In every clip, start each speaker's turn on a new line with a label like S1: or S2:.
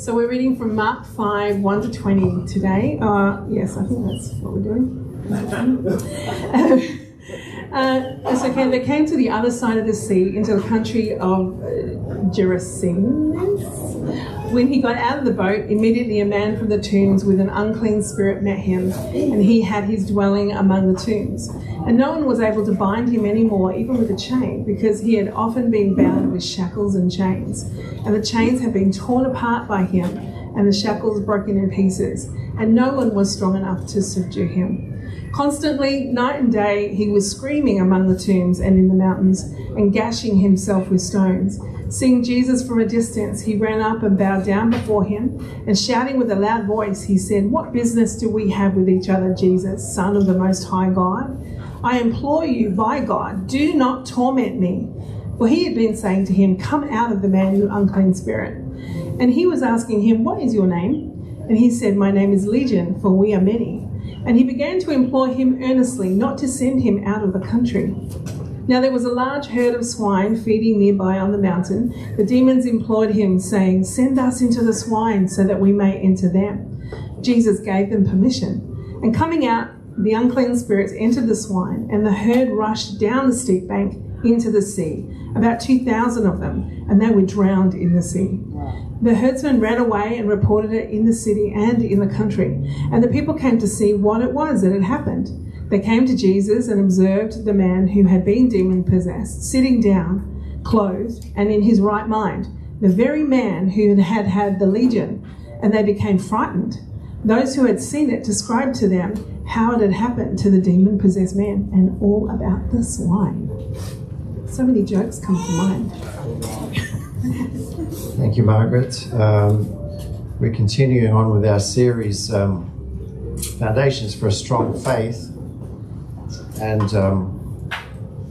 S1: So we're reading from Mark 5, 1 to 20 today. Uh, yes, I think that's what we're doing. uh, so they came to the other side of the sea, into the country of uh, Gerasenes. When he got out of the boat, immediately a man from the tombs with an unclean spirit met him, and he had his dwelling among the tombs. And no one was able to bind him anymore, even with a chain, because he had often been bound with shackles and chains. And the chains had been torn apart by him, and the shackles broken in pieces, and no one was strong enough to subdue him. Constantly, night and day, he was screaming among the tombs and in the mountains, and gashing himself with stones. Seeing Jesus from a distance, he ran up and bowed down before him, and shouting with a loud voice, he said, What business do we have with each other, Jesus, Son of the Most High God? I implore you, by God, do not torment me. For he had been saying to him, Come out of the man, you unclean spirit. And he was asking him, What is your name? And he said, My name is Legion, for we are many. And he began to implore him earnestly not to send him out of the country. Now there was a large herd of swine feeding nearby on the mountain. The demons implored him, saying, Send us into the swine so that we may enter them. Jesus gave them permission. And coming out, the unclean spirits entered the swine, and the herd rushed down the steep bank into the sea, about 2,000 of them, and they were drowned in the sea. The herdsmen ran away and reported it in the city and in the country, and the people came to see what it was that had happened. They came to Jesus and observed the man who had been demon possessed, sitting down, clothed, and in his right mind, the very man who had had the legion, and they became frightened. Those who had seen it described to them how it had happened to the demon possessed man and all about the swine. So many jokes come to mind.
S2: Thank you, Margaret. Um, we're continuing on with our series, um, Foundations for a Strong Faith. And um,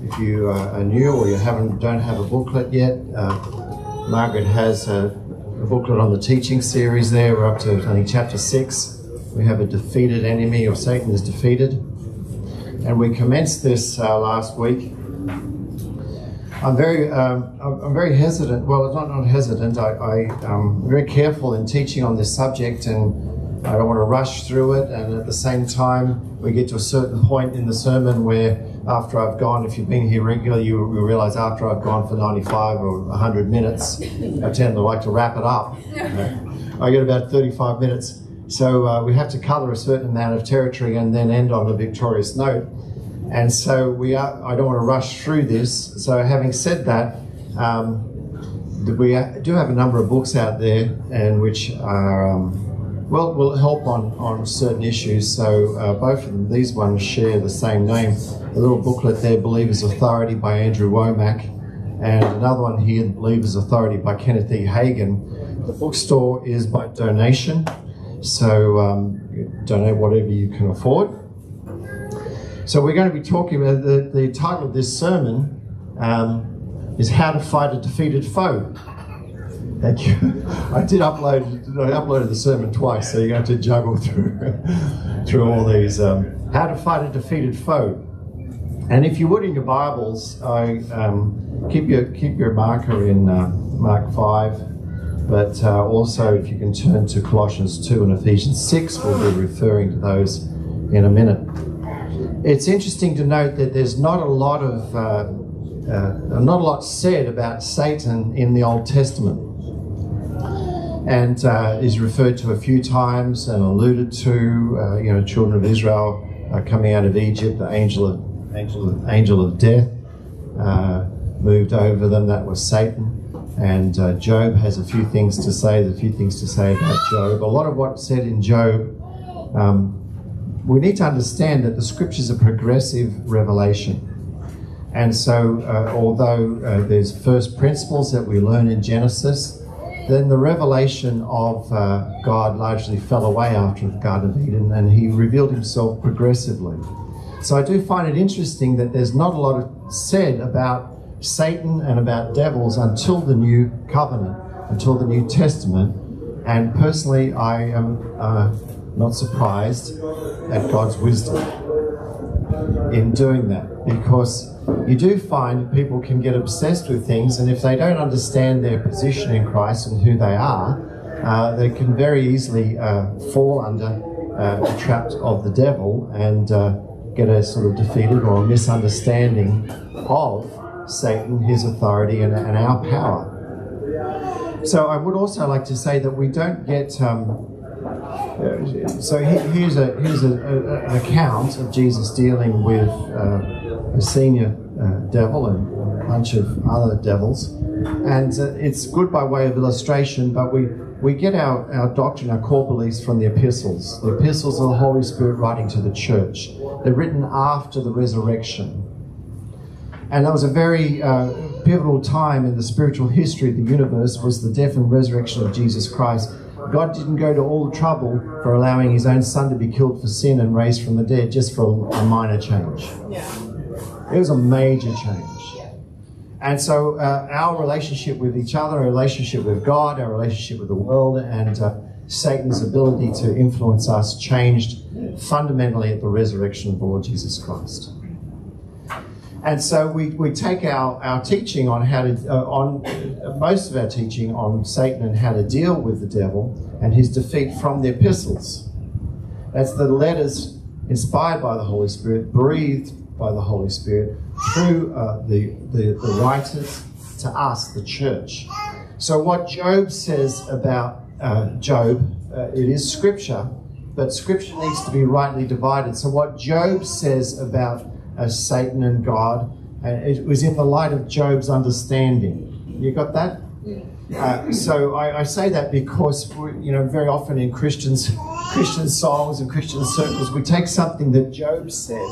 S2: if you are new or you haven't don't have a booklet yet, uh, Margaret has a, a, booklet on the teaching series there. We're up to I think chapter six. We have a defeated enemy, or Satan is defeated, and we commenced this uh, last week. I'm very, um, I'm very hesitant. Well, it's not not hesitant. I, I am very careful in teaching on this subject and I don't want to rush through it, and at the same time, we get to a certain point in the sermon where, after I've gone, if you've been here regularly, you will realize after I've gone for 95 or 100 minutes, I tend to like to wrap it up. I get about 35 minutes, so uh, we have to cover a certain amount of territory and then end on a victorious note. And so we are. I don't want to rush through this. So having said that. Um, we do have a number of books out there, and which are um, well, will help on, on certain issues. So uh, both of them, these ones share the same name. The little booklet there, Believer's Authority by Andrew Wommack, and another one here, Believer's Authority by Kenneth E. Hagin. The bookstore is by donation, so um, donate whatever you can afford. So we're going to be talking about the, the title of this sermon um, is How to Fight a Defeated Foe. Thank you. I did upload. I uploaded the sermon twice, so you're going to, to juggle through through all these. Um, how to fight a defeated foe. And if you would, in your Bibles, I um, keep your keep your marker in uh, Mark five, but uh, also if you can turn to Colossians two and Ephesians six, we'll be referring to those in a minute. It's interesting to note that there's not a lot of uh, uh not a lot said about Satan in the Old Testament and uh, is referred to a few times and alluded to. Uh, you know, children of Israel uh, coming out of Egypt, the angel of angel of, angel of death uh, moved over them. That was Satan. And uh, Job has a few things to say. There's a few things to say about Job. A lot of what's said in Job. Um, we need to understand that the scriptures are progressive revelation. And so, uh, although uh, there's first principles that we learn in Genesis, then the revelation of uh, God largely fell away after the Garden of Eden and he revealed himself progressively. So I do find it interesting that there's not a lot of said about Satan and about devils until the New Covenant, until the New Testament. And personally, I am uh, not surprised at God's wisdom in doing that because you do find people can get obsessed with things, and if they don't understand their position in Christ and who they are, uh, they can very easily uh, fall under uh, the trap of the devil and uh, get a sort of defeated or a misunderstanding of Satan, his authority, and, and our power. So I would also like to say that we don't get. Um, so he- here's a here's a, a, an account of Jesus dealing with uh, a senior uh, devil and a bunch of other devils, and uh, it's good by way of illustration. But we we get our, our doctrine, our core beliefs from the epistles. The epistles of the Holy Spirit writing to the church. They're written after the resurrection. And that was a very uh, pivotal time in the spiritual history of the universe was the death and resurrection of Jesus Christ. God didn't go to all the trouble for allowing his own son to be killed for sin and raised from the dead just for a minor change. Yeah. It was a major change. And so uh, our relationship with each other, our relationship with God, our relationship with the world, and uh, Satan's ability to influence us changed fundamentally at the resurrection of the Lord Jesus Christ. And so we, we take our, our teaching on how to, uh, on uh, most of our teaching on Satan and how to deal with the devil and his defeat from the epistles. That's the letters inspired by the Holy Spirit, breathed by the Holy Spirit through uh, the, the, the writers to us, the church. So, what Job says about uh, Job, uh, it is scripture, but scripture needs to be rightly divided. So, what Job says about uh, Satan and God, and it was in the light of Job's understanding. You got that? Uh, so I, I say that because we, you know very often in Christians, Christian songs and Christian circles, we take something that Job said,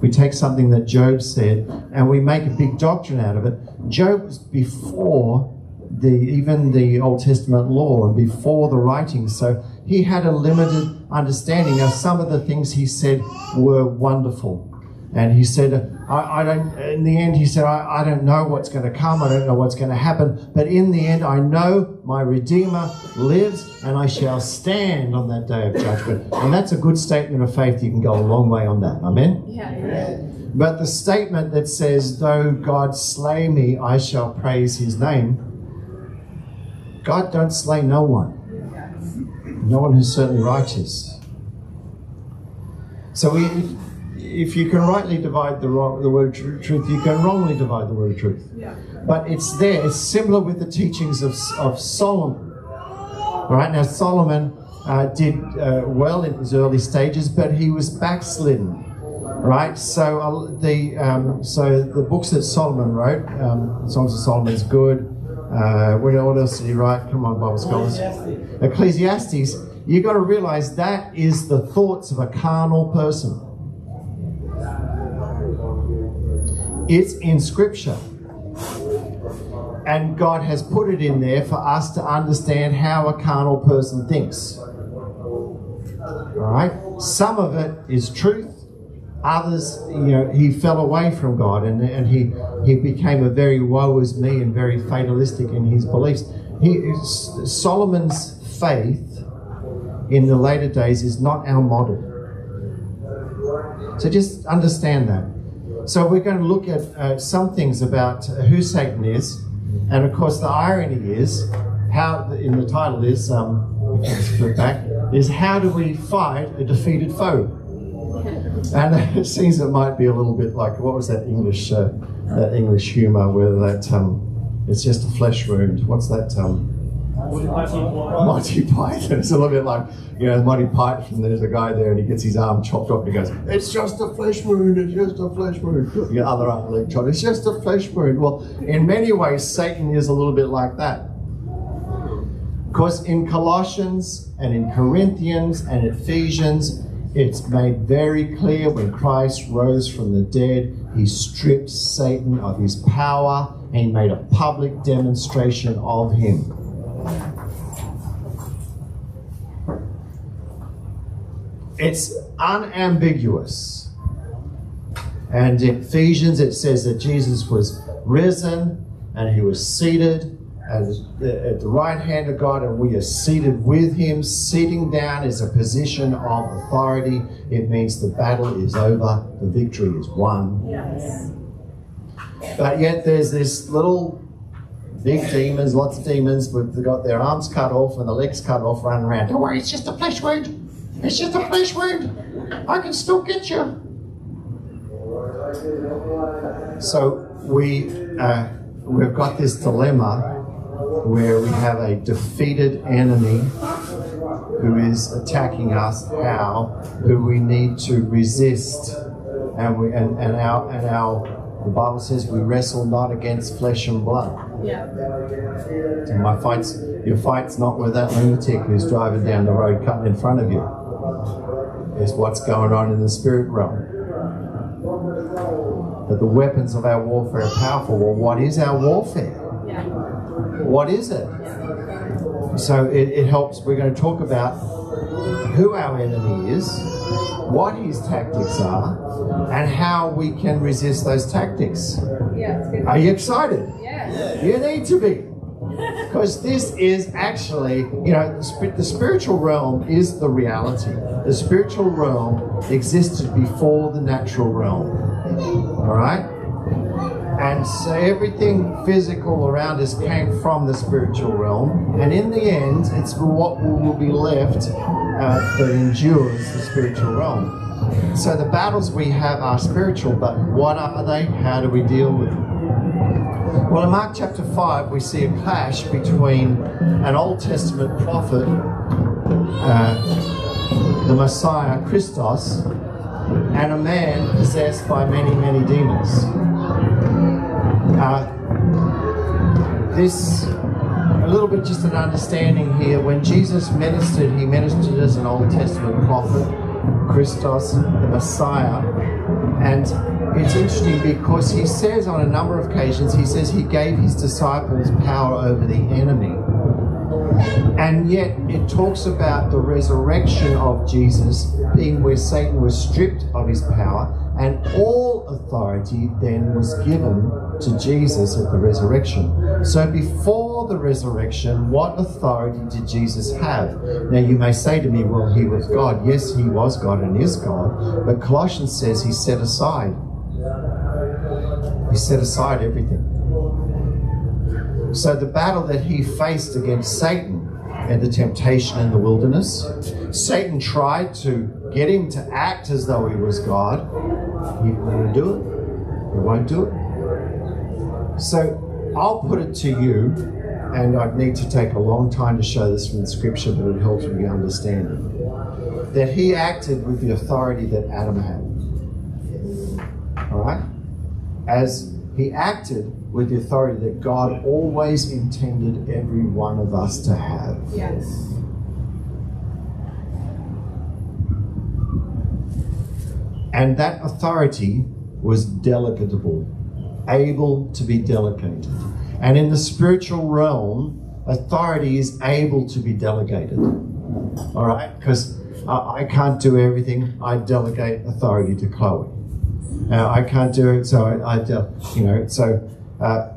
S2: we take something that Job said, and we make a big doctrine out of it. Job was before the even the Old Testament law and before the writings, so he had a limited understanding. Now some of the things he said were wonderful. And he said, I, I don't, in the end, he said, I, I don't know what's going to come. I don't know what's going to happen. But in the end, I know my Redeemer lives and I shall stand on that day of judgment. And that's a good statement of faith. You can go a long way on that. Amen?
S1: Yeah.
S2: But the statement that says, though God slay me, I shall praise his name. God don't slay no one. No one who's certainly righteous. So we, if you can rightly divide the, wrong, the word tr- truth, you can wrongly divide the word truth. But it's there. It's similar with the teachings of, of Solomon. All right. Now Solomon uh, did uh, well in his early stages, but he was backslidden. Right. So uh, the um, so the books that Solomon wrote, um, Songs of Solomon is good. Uh, what else did he write? Come on, Bible scholars. Ecclesiastes. You got to realize that is the thoughts of a carnal person. It's in Scripture. And God has put it in there for us to understand how a carnal person thinks. All right? Some of it is truth. Others, you know, he fell away from God and, and he, he became a very woe is me and very fatalistic in his beliefs. He, Solomon's faith in the later days is not our model. So just understand that. So we're going to look at uh, some things about who Satan is, and of course the irony is how in the title is um, back is how do we fight a defeated foe? And it seems it might be a little bit like what was that English uh, that English humour where that um, it's just a flesh wound. What's that? Um, Monty Python. It's a little bit like, you know, Monty Python, there's a guy there and he gets his arm chopped off and he goes, It's just a flesh wound, it's just a flesh wound. The other arm leg chopped, it's just a flesh wound. Well, in many ways, Satan is a little bit like that. Because in Colossians and in Corinthians and Ephesians, it's made very clear when Christ rose from the dead, he stripped Satan of his power and he made a public demonstration of him. It's unambiguous. And in Ephesians, it says that Jesus was risen and he was seated at the, right hand of God, and we are seated with him. Sitting down is a position of authority. It means the battle is over, the victory is won.
S1: Yes.
S2: But yet there's this little big demons, lots of demons, but they've got their arms cut off and the legs cut off, running around. Don't worry, it's just a flesh wound. It's just a flesh wound. I can still get you. So we uh, we've got this dilemma where we have a defeated enemy who is attacking us. How? Who we need to resist, and we and, and our and our the Bible says we wrestle not against flesh and blood.
S1: Yeah.
S2: And my fights, your fight's not with that lunatic who's driving down the road cutting in front of you. It's what's going on in the spirit realm. But the weapons of our warfare are powerful. Well, what is our warfare?
S1: Yeah.
S2: What is it? So it, it helps. We're going to talk about who our enemy is, what his tactics are, and how we can resist those tactics.
S1: Yeah.
S2: Are you excited? You need to be. Because this is actually, you know, the spiritual realm is the reality. The spiritual realm existed before the natural realm. All right? And so everything physical around us came from the spiritual realm. And in the end, it's what will be left uh, that endures the spiritual realm. So the battles we have are spiritual, but what are they? How do we deal with them? Well, in Mark chapter 5, we see a clash between an Old Testament prophet, uh, the Messiah, Christos, and a man possessed by many, many demons. Uh, this, a little bit just an understanding here. When Jesus ministered, he ministered as an Old Testament prophet, Christos, the Messiah. And it's interesting because he says on a number of occasions, he says he gave his disciples power over the enemy. And yet it talks about the resurrection of Jesus being where Satan was stripped of his power, and all authority then was given to Jesus at the resurrection. So before the resurrection, what authority did Jesus have? Now you may say to me, well, he was God. Yes, he was God and is God, but Colossians says he set aside. He set aside everything. So the battle that he faced against Satan and the temptation in the wilderness, Satan tried to get him to act as though he was God. He won't do it. He won't do it. So I'll put it to you, and I'd need to take a long time to show this from the scripture, but it helps with your understanding. That he acted with the authority that Adam had. All right? As he acted with the authority that God always intended every one of us to have.
S1: Yes.
S2: And that authority was delicatable, able to be delegated. And in the spiritual realm, authority is able to be delegated. All right? Because I, I can't do everything. I delegate authority to Chloe. Uh, I can't do it, so I, I de- you know, so uh,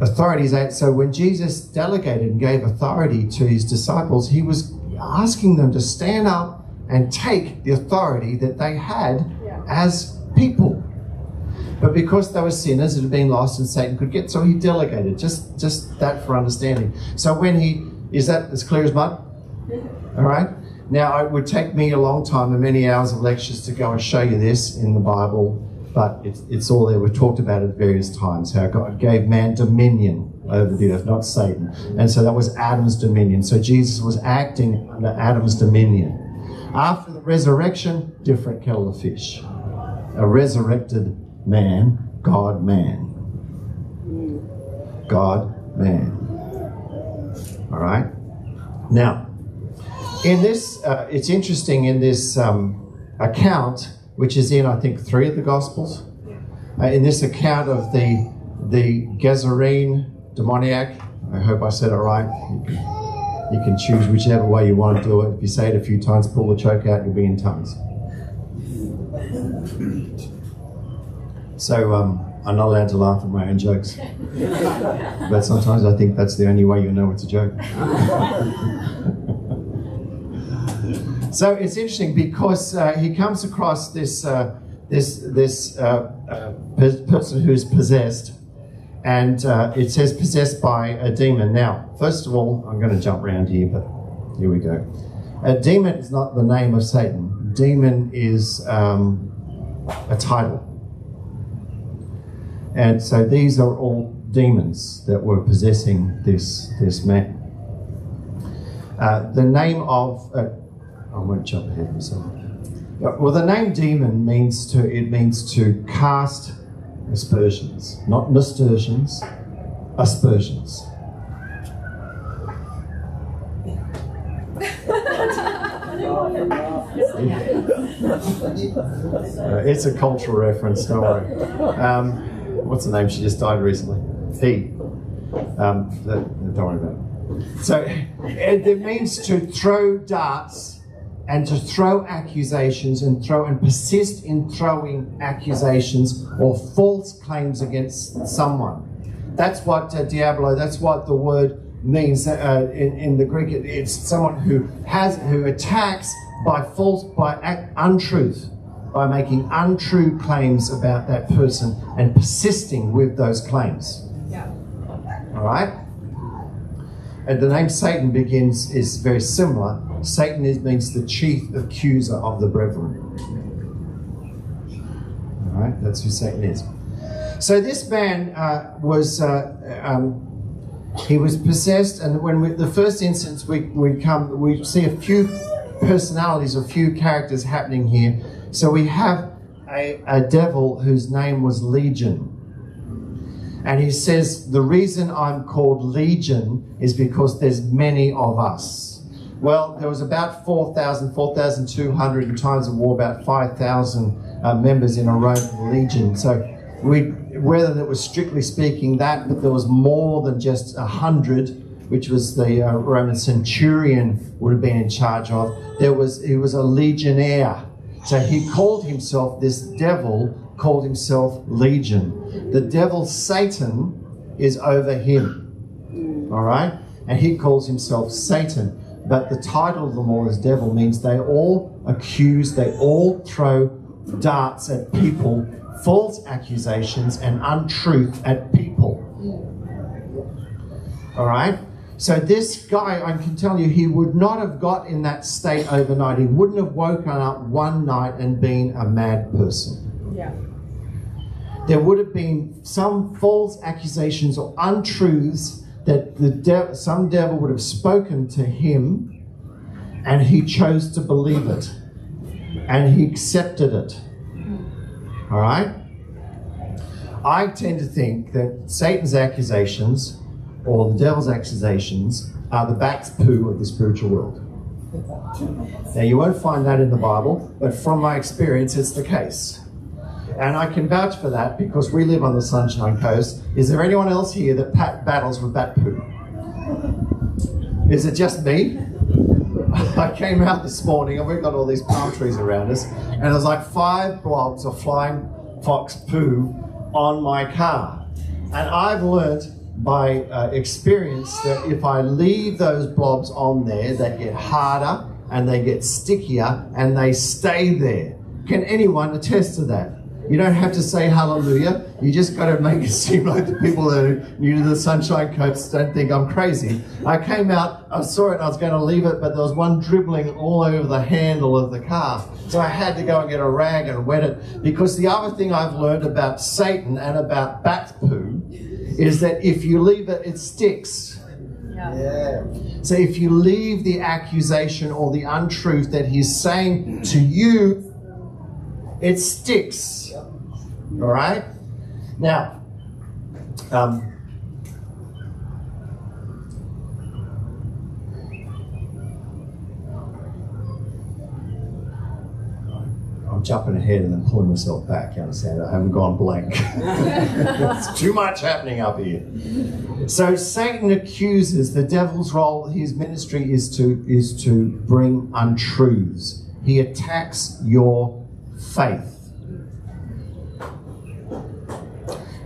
S2: authorities. So when Jesus delegated and gave authority to his disciples, he was asking them to stand up and take the authority that they had
S1: Yeah.
S2: as people. But because they were sinners, it had been lost, and Satan could get, so he delegated. Just, just that for understanding. So when he is that as clear as mud? All right. Now it would take me a long time and many hours of lectures to go and show you this in the Bible, but it's, it's all there. We've talked about it at various times. How God gave man dominion over the earth, not Satan, and so that was Adam's dominion. So Jesus was acting under Adam's dominion. After the resurrection, different kettle of fish. A resurrected man, God man. God man. All right? Now, in this, uh, it's interesting in this um, account, which is in, I think, three of the Gospels, uh, in this account of the, the Gadarene demoniac, I hope I said it right. You can, you can choose whichever way you want to do it. If you say it a few times, pull the choke out, you'll be in tongues. So um, I'm not allowed to laugh at my own jokes. But sometimes I think that's the only way you'll know it's a joke. so it's interesting because uh, he comes across this uh, this this uh, uh, pe- person who's possessed, and uh, it says possessed by a demon. Now, first of all, I'm going to jump around here, but here we go. A demon is not the name of Satan. Demon is um, a title. And so these are all demons that were possessing this, this man. Uh, the name of, I won't jump ahead myself. Uh, Well, the name demon means to, it means to cast aspersions, not nasturtions, aspersions. Uh, it's a cultural reference, don't worry. Um, what's the name? She just died recently. He. Um, don't worry about it. So it, it means to throw darts and to throw accusations and throw and persist in throwing accusations or false claims against someone. That's what uh, Diablo, that's what the word means uh, in, in the Greek. It- It's someone who has, who attacks by false, by untruth, by making untrue claims about that person and persisting with those claims.
S3: Yeah.
S2: All right? And the name Satan begins is very similar. Satan is, means the chief accuser of the brethren. All right, that's who Satan is. So this man uh, was uh, um, he was possessed, and when we, the first instance we, we come, we see a few personalities, a few characters happening here. So we have a, a devil whose name was Legion. And he says, The reason I'm called Legion is because there's many of us. Well, there was about 4,000, 4,200 in times of war, about 5,000 uh, members in a Roman legion. So, we, whether that was strictly speaking that, but there was more than just a hundred, which was the uh, Roman centurion would have been in charge of. There was he was a legionnaire. So he called himself this devil called himself Legion. The devil Satan is over him. All right? And he calls himself Satan. But the title of them all is devil means they all accuse, they all throw darts at people, false accusations and untruth at people. All right? So this guy, I can tell you, he would not have got in that state overnight. He wouldn't have woken up one night and been a mad person.
S3: Yeah.
S2: There would have been some false accusations or untruths that the de- some devil would have spoken to him, and he chose to believe it, and he accepted it. All right. I tend to think that Satan's accusations or the devil's accusations are the bat's poo of the spiritual world. Now, you won't find that in the Bible, but from my experience, it's the case. And I can vouch for that because we live on the Sunshine Coast. Is there anyone else here that pat- battles with bat poo? Is it just me? I came out this morning and we've got all these palm trees around us, and there's like five blobs of flying fox poo on my car. And I've learnt by uh, experience that if I leave those blobs on there, they get harder and they get stickier and they stay there. Can anyone attest to that? You don't have to say hallelujah. You just got to make it seem like the people that are new to the Sunshine Coast don't think I'm crazy. I came out, I saw it, and I was going to leave it, but there was one dribbling all over the handle of the car. So I had to go and get a rag and wet it. Because the other thing I've learned about Satan and about bat poo is that if you leave it, it sticks.
S3: Yeah.
S2: So if you leave the accusation or the untruth that he's saying to you, it sticks. All right? Now, um, I'm jumping ahead and then pulling myself back. You understand? I haven't gone blank. it's too much happening up here. So Satan accuses the devil's role. His ministry is to is to bring untruths. He attacks your faith.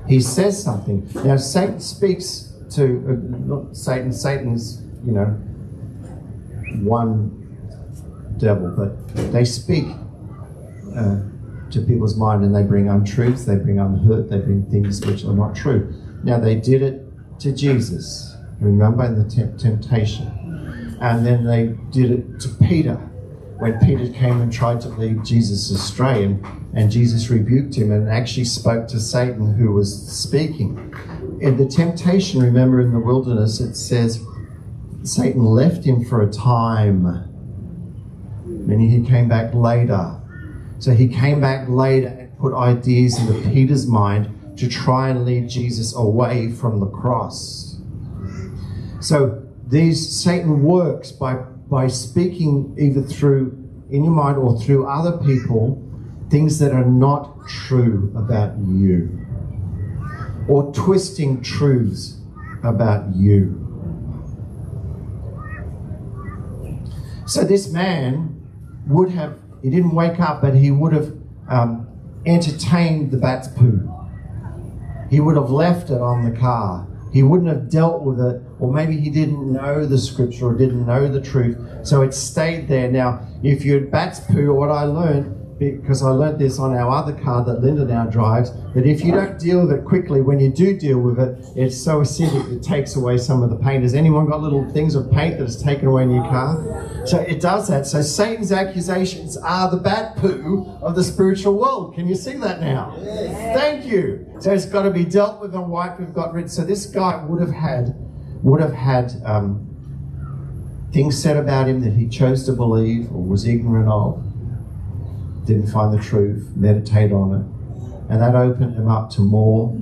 S2: He says something. Now Satan speaks to uh, not Satan. Satan's you know one devil, but they speak uh, to people's mind and they bring untruths. They bring unhurt. They bring things which are not true. Now they did it to Jesus. Remember in the temp- temptation. And then they did it to Peter when Peter came and tried to lead Jesus astray, and, and Jesus rebuked him and actually spoke to Satan who was speaking. In the temptation, remember in the wilderness, it says Satan left him for a time, meaning he came back later. So he came back later and put ideas into Peter's mind to try and lead Jesus away from the cross. So these Satan works by by speaking either through in your mind or through other people things that are not true about you or twisting truths about you. So this man would have, he didn't wake up, but he would have um, entertained the bat's poo. He would have left it on the car. He wouldn't have dealt with it, or maybe he didn't know the scripture or didn't know the truth, so it stayed there. Now, if you had bat's poo, what I learned, because I learned this on our other car that Linda now drives, that if you don't deal with it quickly, when you do deal with it, it's so acidic it takes away some of the paint. Has anyone got little things of paint that is taken away in your car? So it does that. So Satan's accusations are the bad poo of the spiritual world. Can you see that now? Yes. Thank you. So it's got to be dealt with and wiped. We've got rid. So this guy would have had, would have had um, things said about him that he chose to believe or was ignorant of didn't find the truth, meditate on it, and that opened him up to more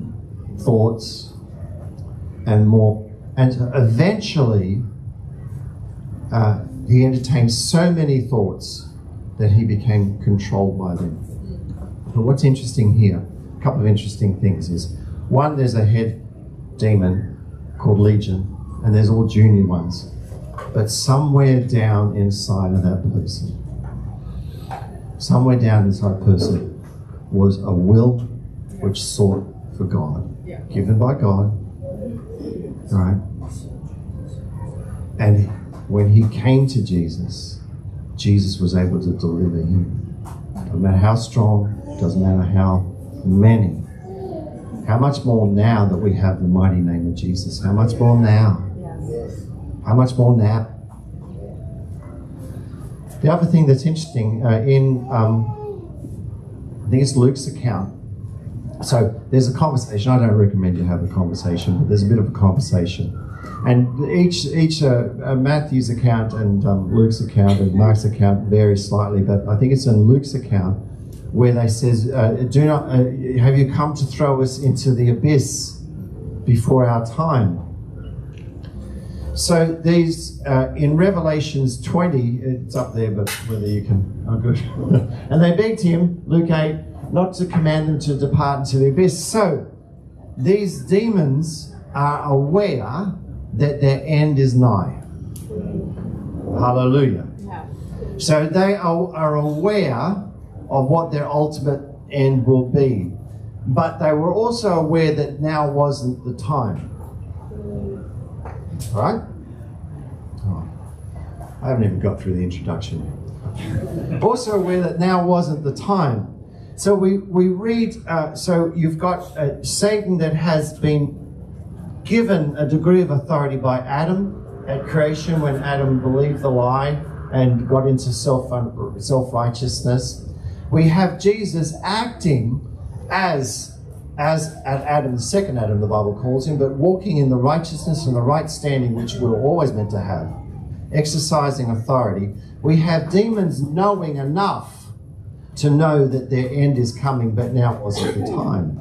S2: thoughts and more. And eventually, uh, he entertained so many thoughts that he became controlled by them. But what's interesting here, a couple of interesting things is one, there's a head demon called Legion, and there's all junior ones. But somewhere down inside of that person, somewhere down inside a person was a will which sought for God, yeah. given by God. Right? And when he came to Jesus, Jesus was able to deliver him. No matter how strong, doesn't matter how many. How much more now that we have the mighty name of Jesus? How much more now? How much more now? The other thing that's interesting uh, in, um, I think it's Luke's account. So there's a conversation. I don't recommend you have a conversation, but there's a bit of a conversation. And each each uh, uh, Matthew's account and um, Luke's account and Mark's account vary slightly, but I think it's in Luke's account where they says, uh, "Do not uh, have you come to throw us into the abyss before our time?" So these uh, in Revelations 20, it's up there, but whether you can, oh good. and they begged him, Luke 8, not to command them to depart into the abyss. So these demons are aware that their end is nigh. Hallelujah. Yeah. So they are, are aware of what their ultimate end will be. But they were also aware that now wasn't the time. Right? Oh, I haven't even got through the introduction. also aware that now wasn't the time. So we, we read, uh, so you've got uh, Satan that has been given a degree of authority by Adam at creation when Adam believed the lie and got into self self righteousness. We have Jesus acting as as at Adam, the second Adam, the Bible calls him, but walking in the righteousness and the right standing which we're always meant to have, exercising authority. We have demons knowing enough to know that their end is coming, but now wasn't the time.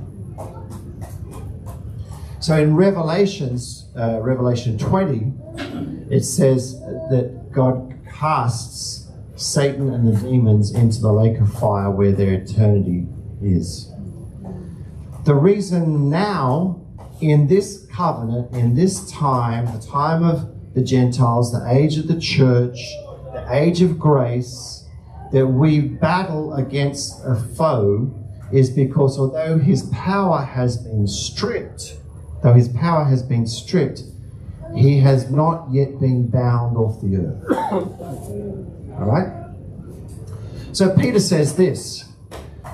S2: So in Revelations, uh, Revelation 20, it says that God casts Satan and the demons into the lake of fire where their eternity is. The reason now, in this covenant, in this time, the time of the Gentiles, the age of the church, the age of grace, that we battle against a foe is because although his power has been stripped, though his power has been stripped, he has not yet been bound off the earth. All right? So Peter says this.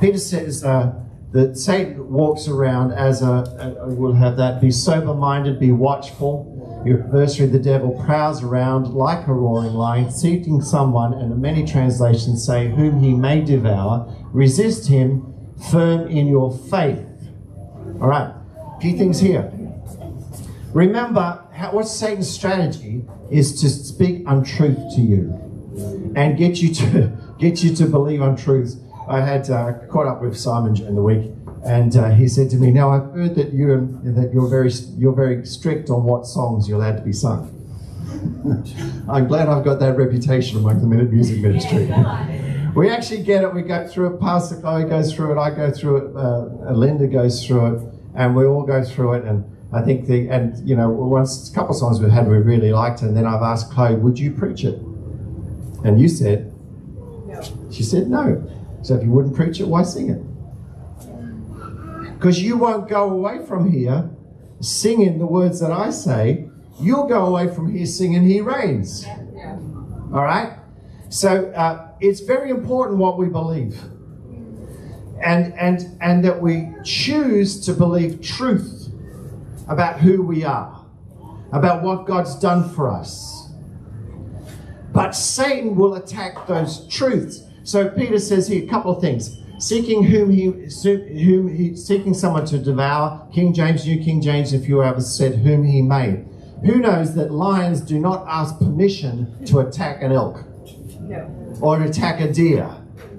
S2: Peter says, uh, that Satan walks around as a, a we'll have that, be sober minded, be watchful. Your adversary, the devil, prowls around like a roaring lion, seeking someone, and many translations say, whom he may devour. Resist him, firm in your faith. All right, key things here. Remember, how, what's Satan's strategy is to speak untruth to you and get you to get you to believe untruths. I had uh, caught up with Simon during the week, and uh, he said to me, "Now I've heard that you that you're very you're very strict on what songs you're allowed to be sung." I'm glad I've got that reputation among the Minute Music Ministry. we actually get it. We go through it. Pastor Chloe goes through it. I go through it. Uh, Linda goes through it, and we all go through it. And I think the and you know once a couple of songs we've had we really liked, and then I've asked Chloe, "Would you preach it?" And you said,
S1: Yeah.
S2: she said no. So if you wouldn't preach it, why sing it? Because you won't go away from here singing the words that I say. You'll go away from here singing He reigns. All right? So uh, it's very important what we believe. And, and, and that we choose to believe truth about who we are, about what God's done for us. But Satan will attack those truths. So Peter says here a couple of things. Seeking whom he, whom he seeking someone to devour. King James, New King James, if you ever said whom he made. Who knows that lions do not ask permission to attack an elk or to attack a deer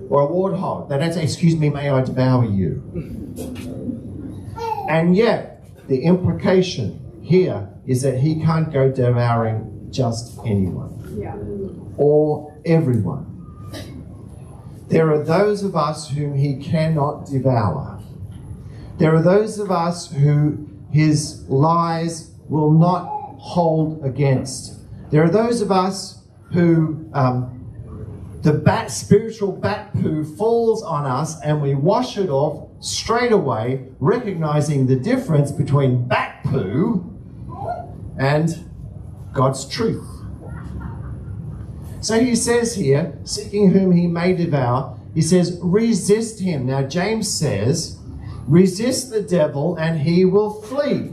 S2: or a warthog? They don't say, "Excuse me, may I devour you?" And yet, the implication here is that he can't go devouring just anyone
S1: Yeah.
S2: or everyone. There are those of us whom he cannot devour. There are those of us who his lies will not hold against. There are those of us who um, the bat, spiritual bat poo falls on us and we wash it off straight away, recognizing the difference between bat poo and God's truth. So he says here, seeking whom he may devour, he says, resist him. Now, James says, resist the devil and he will flee.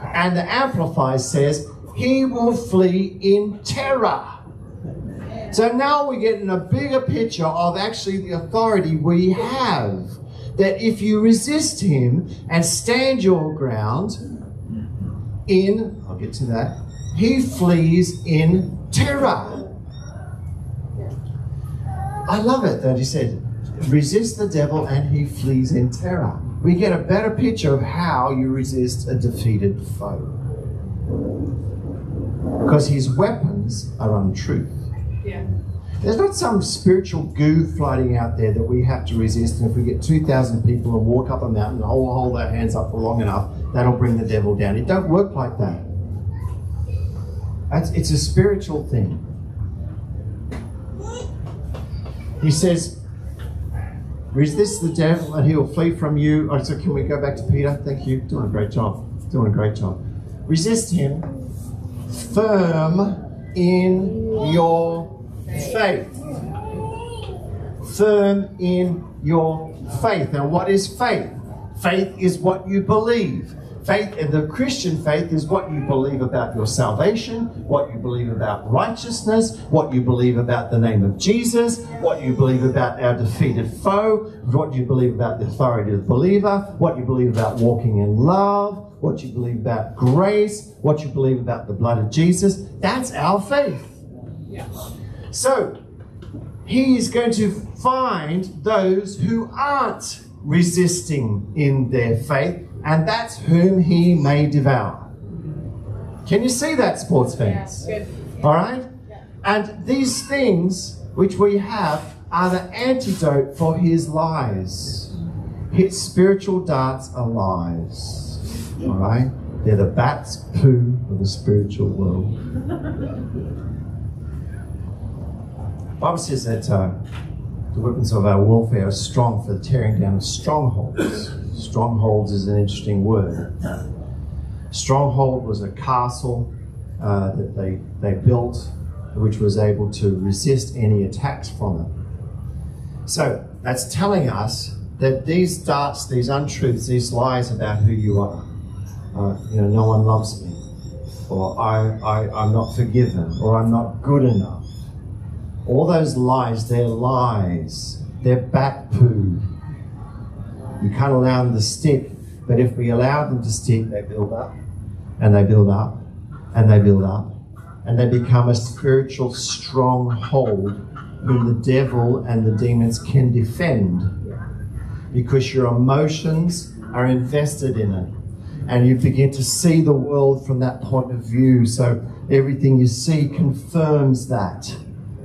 S2: And the Amplified says, he will flee in terror. So now we're getting a bigger picture of actually the authority we have. That if you resist him and stand your ground in, I'll get to that, he flees in terror. I love it that he said, resist the devil and he flees in terror. We get a better picture of how you resist a defeated foe. Because his weapons are untruth.
S1: Yeah.
S2: There's not some spiritual goo floating out there that we have to resist, and if we get 2,000 people and walk up a mountain and hold, hold our hands up for long enough, that'll bring the devil down. It don't work like that. That's, it's a spiritual thing. He says, resist the devil and he will flee from you. Oh, so can we go back to Peter? Thank you. Doing a great job. Doing a great job. Resist him firm in your faith. Firm in your faith. Now, what is faith? Faith is what you believe. Faith, and the Christian faith is what you believe about your salvation, what you believe about righteousness, what you believe about the name of Jesus, what you believe about our defeated foe, what you believe about the authority of the believer, what you believe about walking in love, what you believe about grace, what you believe about the blood of Jesus. That's our faith. So, he is going to find those who aren't resisting in their faith, and that's whom he may devour. Can you see that, sports fans?
S1: Good.
S2: All right? And these things which we have are the antidote for his lies. His spiritual darts are lies. All right? They're the bat's poo of the spiritual world. Bible says that uh, the weapons of our warfare are strong for the tearing down of strongholds. Strongholds is an interesting word. Stronghold was a castle uh, that they, they built, which was able to resist any attacks from it. So that's telling us that these darts, these untruths, these lies about who you are, uh, you know, no one loves me, or I, I, I'm not forgiven, or I'm not good enough. All those lies, they're lies. They're bat poo. You can't allow them to stick, but if we allow them to stick, they build up, and they build up, and they build up, and they become a spiritual stronghold whom the devil and the demons can defend because your emotions are invested in it and you begin to see the world from that point of view. So everything you see confirms that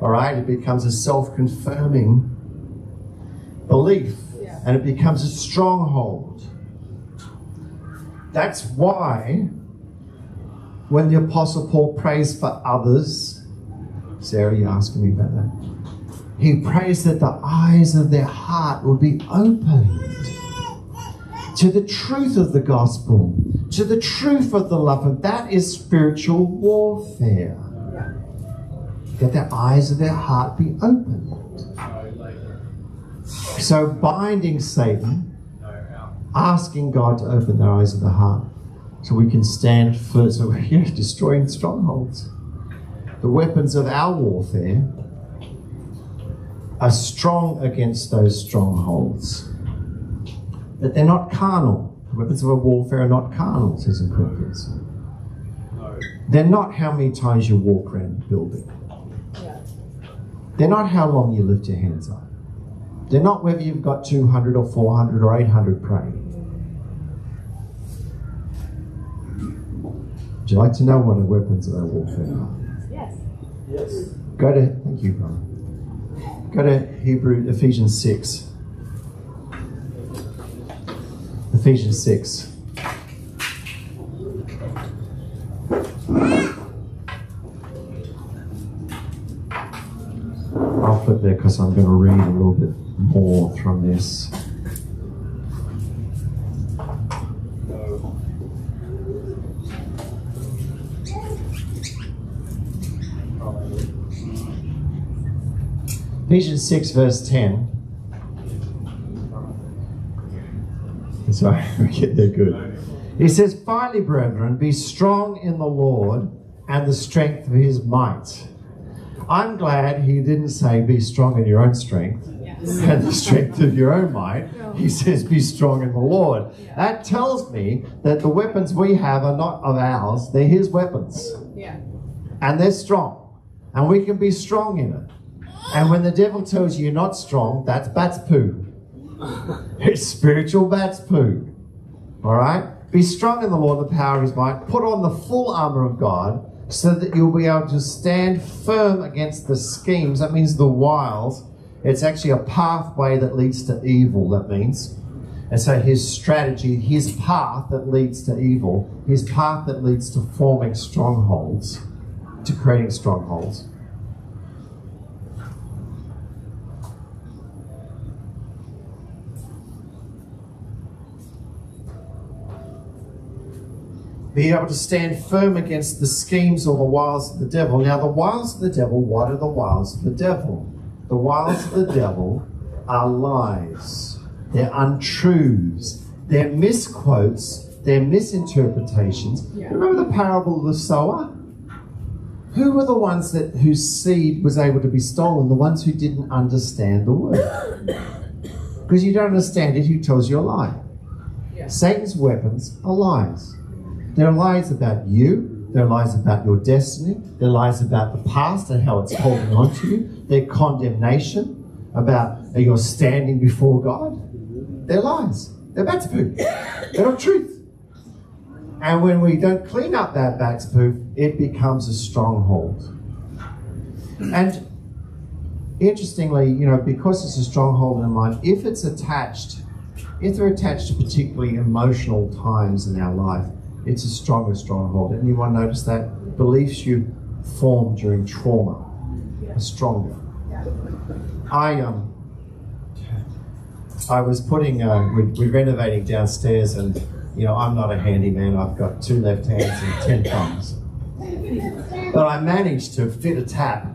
S2: all right? It becomes a self-confirming belief and it becomes a stronghold that's why when the apostle paul prays for others sarah you asking me about that he prays that the eyes of their heart will be opened to the truth of the gospel, to the truth of the love. And that is spiritual warfare. That the eyes of their heart be opened. So, binding Satan, asking God to open the eyes of the heart so we can stand firm. So, we're destroying strongholds. The weapons of our warfare are strong against those strongholds. But they're not carnal. The weapons of a warfare are not carnal, says in Corinthians. They're not how many times you walk around the building. They're not how long you lift your hands up. They're not whether you've got 200 or 400 or 800 praying. Would you like to know what the weapons of our warfare are?
S3: Yes.
S4: Yes.
S2: Go to, thank you, brother. Go to Hebrew, Ephesians 6. Ephesians 6. I'll there because I'm going to read a little bit more from this. Ephesians 6, verse 10. Sorry, we get good. He says, Finally, brethren, be strong in the Lord and the strength of his might. I'm glad he didn't say be strong in your own strength and the strength of your own might. He says be strong in the Lord. That tells me that the weapons we have are not of ours, they're his weapons.
S3: Yeah.
S2: And they're strong. And we can be strong in it. And when the devil tells you you're not strong, that's bat's poo. It's spiritual bat's poo. All right? Be strong in the Lord, the power of his might. Put on the full armor of God so that you'll be able to stand firm against the schemes. That means the wiles. It's actually a pathway that leads to evil, that means. And so his strategy, his path that leads to evil, his path that leads to forming strongholds, to creating strongholds. Be able to stand firm against the schemes or the wiles of the devil. Now, the wiles of the devil, what are the wiles of the devil? The wiles of the devil are lies, they're untruths, they're misquotes, they're misinterpretations.
S3: Yeah.
S2: Remember the parable of the sower? Who were the ones that whose seed was able to be stolen? The ones who didn't understand the word. Because you don't understand it, who tells you a lie?
S3: Yeah.
S2: Satan's weapons are lies. There are lies about you. There are lies about your destiny. There are lies about the past and how it's holding on to you. They're condemnation about your standing before God. They're lies. They're bat's poo. They're not truth. And when we don't clean up that bat's it becomes a stronghold. And interestingly, you know, because it's a stronghold in the mind, if it's attached, if they're attached to particularly emotional times in our life, it's a stronger stronghold. Anyone notice that? Beliefs you form during trauma are stronger. I um I was putting uh, we, we're renovating downstairs and you know I'm not a handyman. I've got two left hands and ten thumbs. But I managed to fit a tap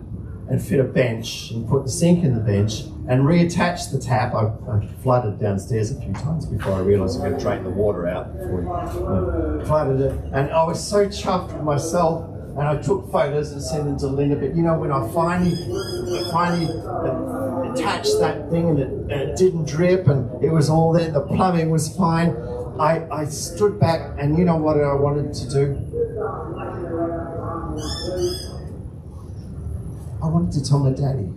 S2: and fit a bench and put the sink in the bench and reattach the tap. I, I flooded downstairs a few times before I realised I could drain the water out before I uh, flooded it. And I was so chuffed with myself. And I took photos and sent them to Linda. But you know, when I finally, finally attached that thing and it, and it didn't drip and it was all there, the plumbing was fine. I, I stood back and you know what I wanted to do? I wanted to tell my daddy.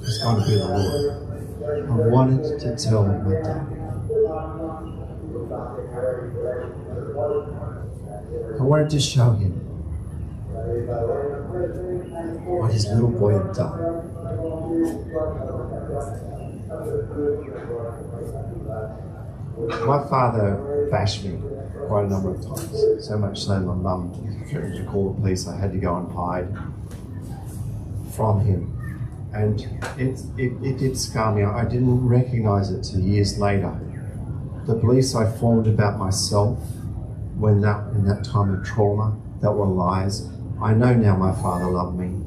S2: It's going to be the Lord. I wanted to tell my daddy. I wanted to show him what his little boy had done. My father bashed me quite a number of times, so much so my mum threatened to call the police. I had to go and hide from him. And it, it, it did scar me. I didn't recognize it till years later. The beliefs I formed about myself when that in that time of trauma that were lies. I know now my father loved me.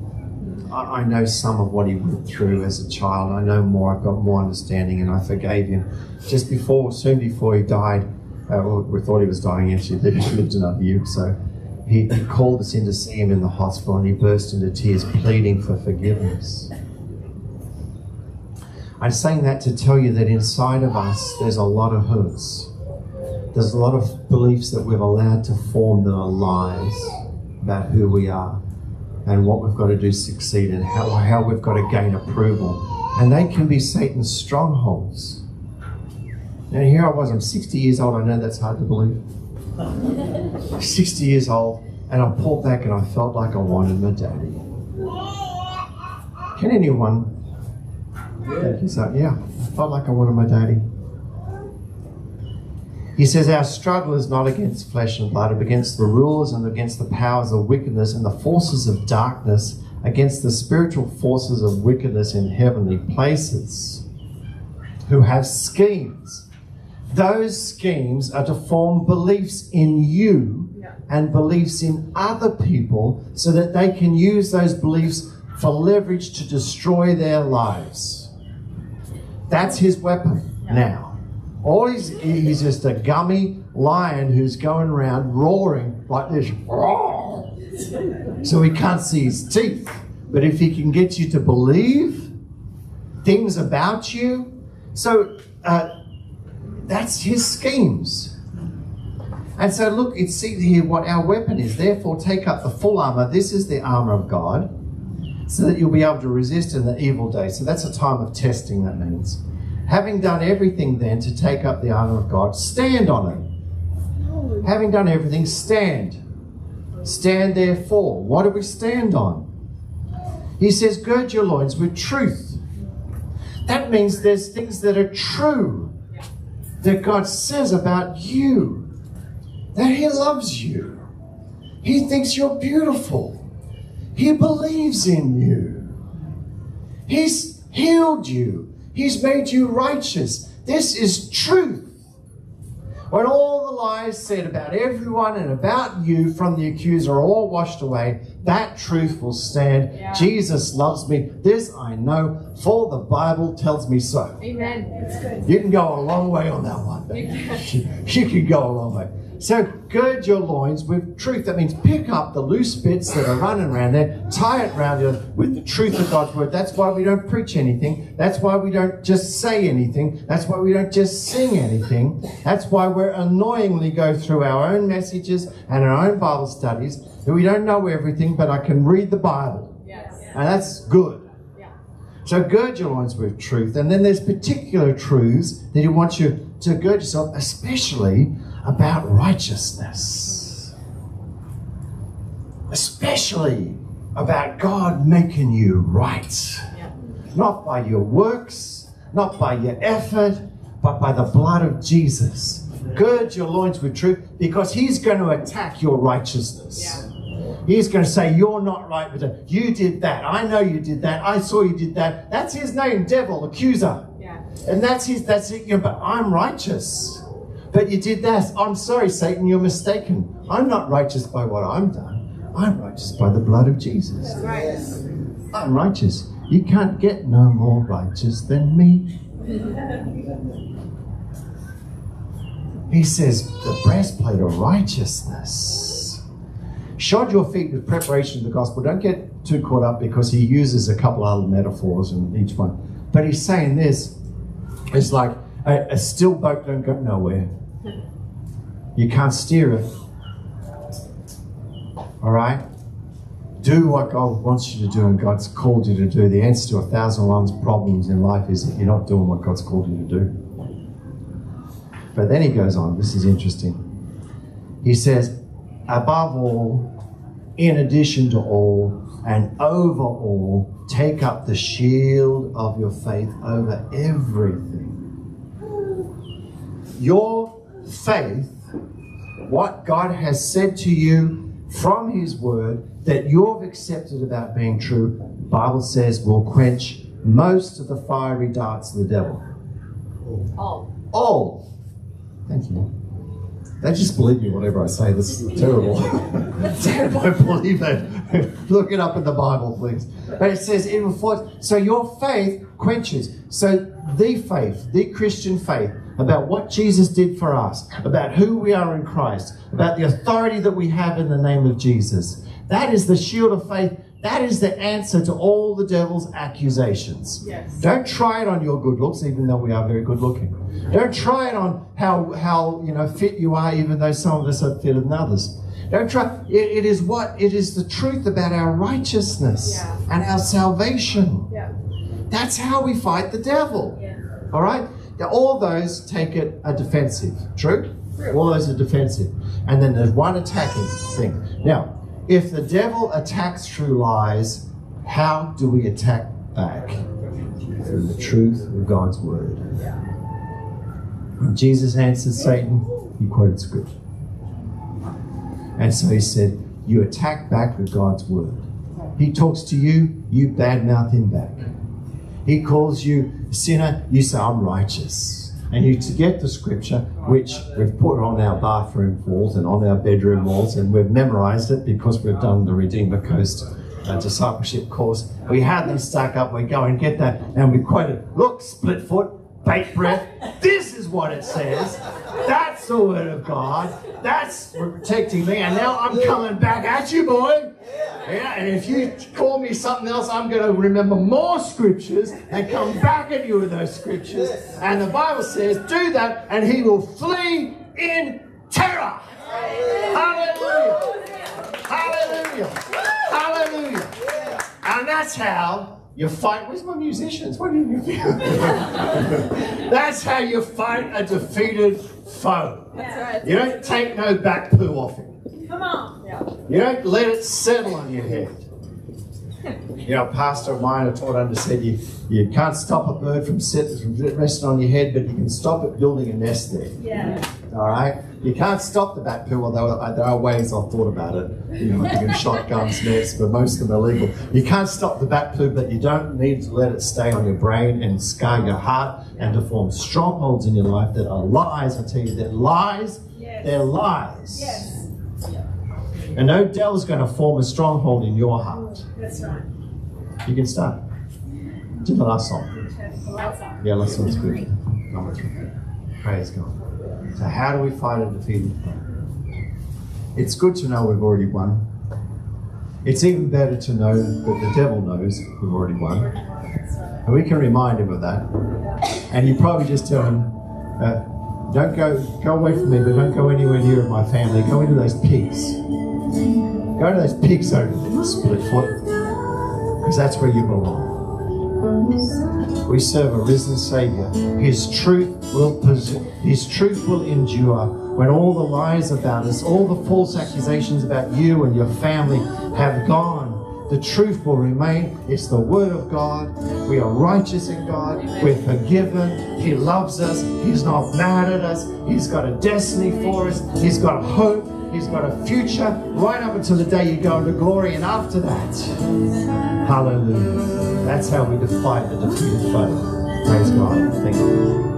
S2: I, I know some of what he went through as a child. I know more. I've got more understanding, and I forgave him. Just before, soon before he died, uh, we thought he was dying. Actually, he lived another year. So he, he called us in to see him in the hospital, and he burst into tears, pleading for forgiveness. I'm saying that to tell you that inside of us, there's a lot of hurts. There's a lot of beliefs that we've allowed to form that are lies about who we are and what we've got to do to succeed and how, how we've got to gain approval. And they can be Satan's strongholds. Now, here I was, I'm 60 years old. I know that's hard to believe. 60 years old, and I pulled back and I felt like I wanted my daddy. Can anyone? Thank you, so yeah, I felt like I wanted my daddy. He says, Our struggle is not against flesh and blood, but against the rulers and against the powers of wickedness and the forces of darkness, against the spiritual forces of wickedness in heavenly places, who have schemes. Those schemes are to form beliefs in you and beliefs in other people so that they can use those beliefs for leverage to destroy their lives. That's his weapon now. All he's, he's just a gummy lion who's going around roaring like this. So he can't see his teeth. But if he can get you to believe things about you, so uh, that's his schemes. And so look, it's see here what our weapon is. Therefore, take up the full armor. This is the armor of God, so that you'll be able to resist in the evil day. So that's a time of testing, that means. Having done everything then to take up the armor of God, stand on it. Having done everything, stand. Stand therefore. What do we stand on? He says, gird your loins with truth. That means there's things that are true that God says about you. That He loves you. He thinks you're beautiful. He believes in you. He's healed you. He's made you righteous. This is truth. When all the lies said about everyone and about you from the accuser are all washed away, that truth will stand.
S1: Yeah.
S2: Jesus loves me. This I know, for the Bible tells me so.
S1: Amen.
S2: You can go a long way on that one. baby. You can go a long way. So gird your loins with truth. That means pick up the loose bits that are running around there, tie it around you with the truth of God's word. That's why we don't preach anything. That's why we don't just say anything. That's why we don't just sing anything. That's why we're annoyingly go through our own messages and our own Bible studies. And we don't know everything, but I can read the Bible.
S1: Yes.
S2: And that's good. So gird your loins with truth. And then there's particular truths that he wants you to gird yourself, especially about righteousness. Especially about God making you right.
S1: Yeah.
S2: Not by your works, not by your effort, but by the blood of Jesus. Gird your loins with truth because he's going to attack your righteousness.
S1: Yeah.
S2: He's going to say, You're not right with it. You did that. I know you did that. I saw you did that. That's his name, devil, accuser.
S1: Yeah.
S2: And that's his, that's it. You know, but I'm righteous. But you did that. I'm sorry, Satan, you're mistaken. I'm not righteous by what I'm done. I'm righteous by the blood of Jesus. I'm righteous. You can't get no more righteous than me. He says, the breastplate of righteousness. Shod your feet with preparation of the gospel. Don't get too caught up because he uses a couple other metaphors in each one. But he's saying this it's like a, a still boat don't go nowhere. You can't steer it. All right? Do what God wants you to do and God's called you to do. The answer to a thousand one's problems in life is that you're not doing what God's called you to do. But then he goes on, this is interesting. He says, above all, in addition to all, and over all, take up the shield of your faith over everything. Your faith, what God has said to you from His Word that you've accepted about being true, Bible says will quench most of the fiery darts of the devil.
S3: All.
S2: All. Thank you. They just believe me whatever I say. This is terrible. Don't believe it. Look it up in the Bible, please. But it says it reflects. So your faith quenches. So the faith, the Christian faith, about what Jesus did for us, about who we are in Christ, about the authority that we have in the name of Jesus. That is the shield of faith. That is the answer to all the devil's accusations.
S3: Yes.
S2: Don't try it on your good looks, even though we are very good looking. Don't try it on how how you know fit you are, even though some of us are fitter than others. Don't try. It, it is what it is the truth about our righteousness
S3: Yeah.
S2: and our salvation.
S3: Yeah.
S2: That's how we fight the devil.
S3: Yeah.
S2: All right? Now, all those take it a defensive. True?
S3: True.
S2: All those are defensive. And then there's one attacking thing. Now, if the devil attacks true lies, how do we attack back? Through the truth of God's word. When Jesus answered Satan, he quoted scripture. And so he said, You attack back with God's word. He talks to you, you badmouth him back. He calls you a sinner, you say, I'm righteous. And you to get the scripture, which we've put on our bathroom walls and on our bedroom walls, and we've memorized it because we've done the Redeemer Coast uh, discipleship course. We had them stuck up, we go and get that, and we quote it. Look, split foot, bait breath. This is what it says. That's the word of God. That's protecting me. And now I'm coming back at you, boy. Yeah, and if you call me something else, I'm going to remember more scriptures and come back at you with those scriptures. And the Bible says, do that, and he will flee in terror. Hallelujah. Hallelujah. Hallelujah. And that's how you fight. Where's my musicians? What do you feel? that's how you fight a defeated foe.
S3: That's right.
S2: You don't take no back poo off him.
S3: Come on. Yeah.
S2: You don't let it settle on your head. You know, a pastor of mine, I taught under, said you, you can't stop a bird from, sitting, from resting on your head, but you can stop it building a nest there.
S3: Yeah.
S2: All right? You can't stop the bat poo, although there are ways I've thought about it. You know, you can shotguns, nets, but most of them are illegal. You can't stop the bat poo, but you don't need to let it stay on your brain and scar your heart and to form strongholds in your life that are lies. I tell you, they're lies.
S3: Yes.
S2: They're lies.
S3: Yes.
S2: And no going to form a stronghold in your heart.
S3: That's right.
S2: You can start. Do the last song.
S3: Lots of.
S2: Yeah, last song's good. Number three. Praise God. So, how do we fight a defeated foe? It's good to know we've already won. It's even better to know that the devil knows we've already won. And we can remind him of that. And you probably just tell him, uh, don't go, go away from me, but don't go anywhere near my family. Go into those pigs. Go to those pigs over there, split foot, because that's where you belong. We serve a risen Savior. His truth will His truth will endure when all the lies about us, all the false accusations about you and your family have gone. The truth will remain. It's the Word of God. We are righteous in God. We're forgiven. He loves us. He's not mad at us. He's got a destiny for us. He's got hope. He's got a future right up until the day you go into glory. And after that, hallelujah. That's how we fight the defeated foe. Praise God. Thank you.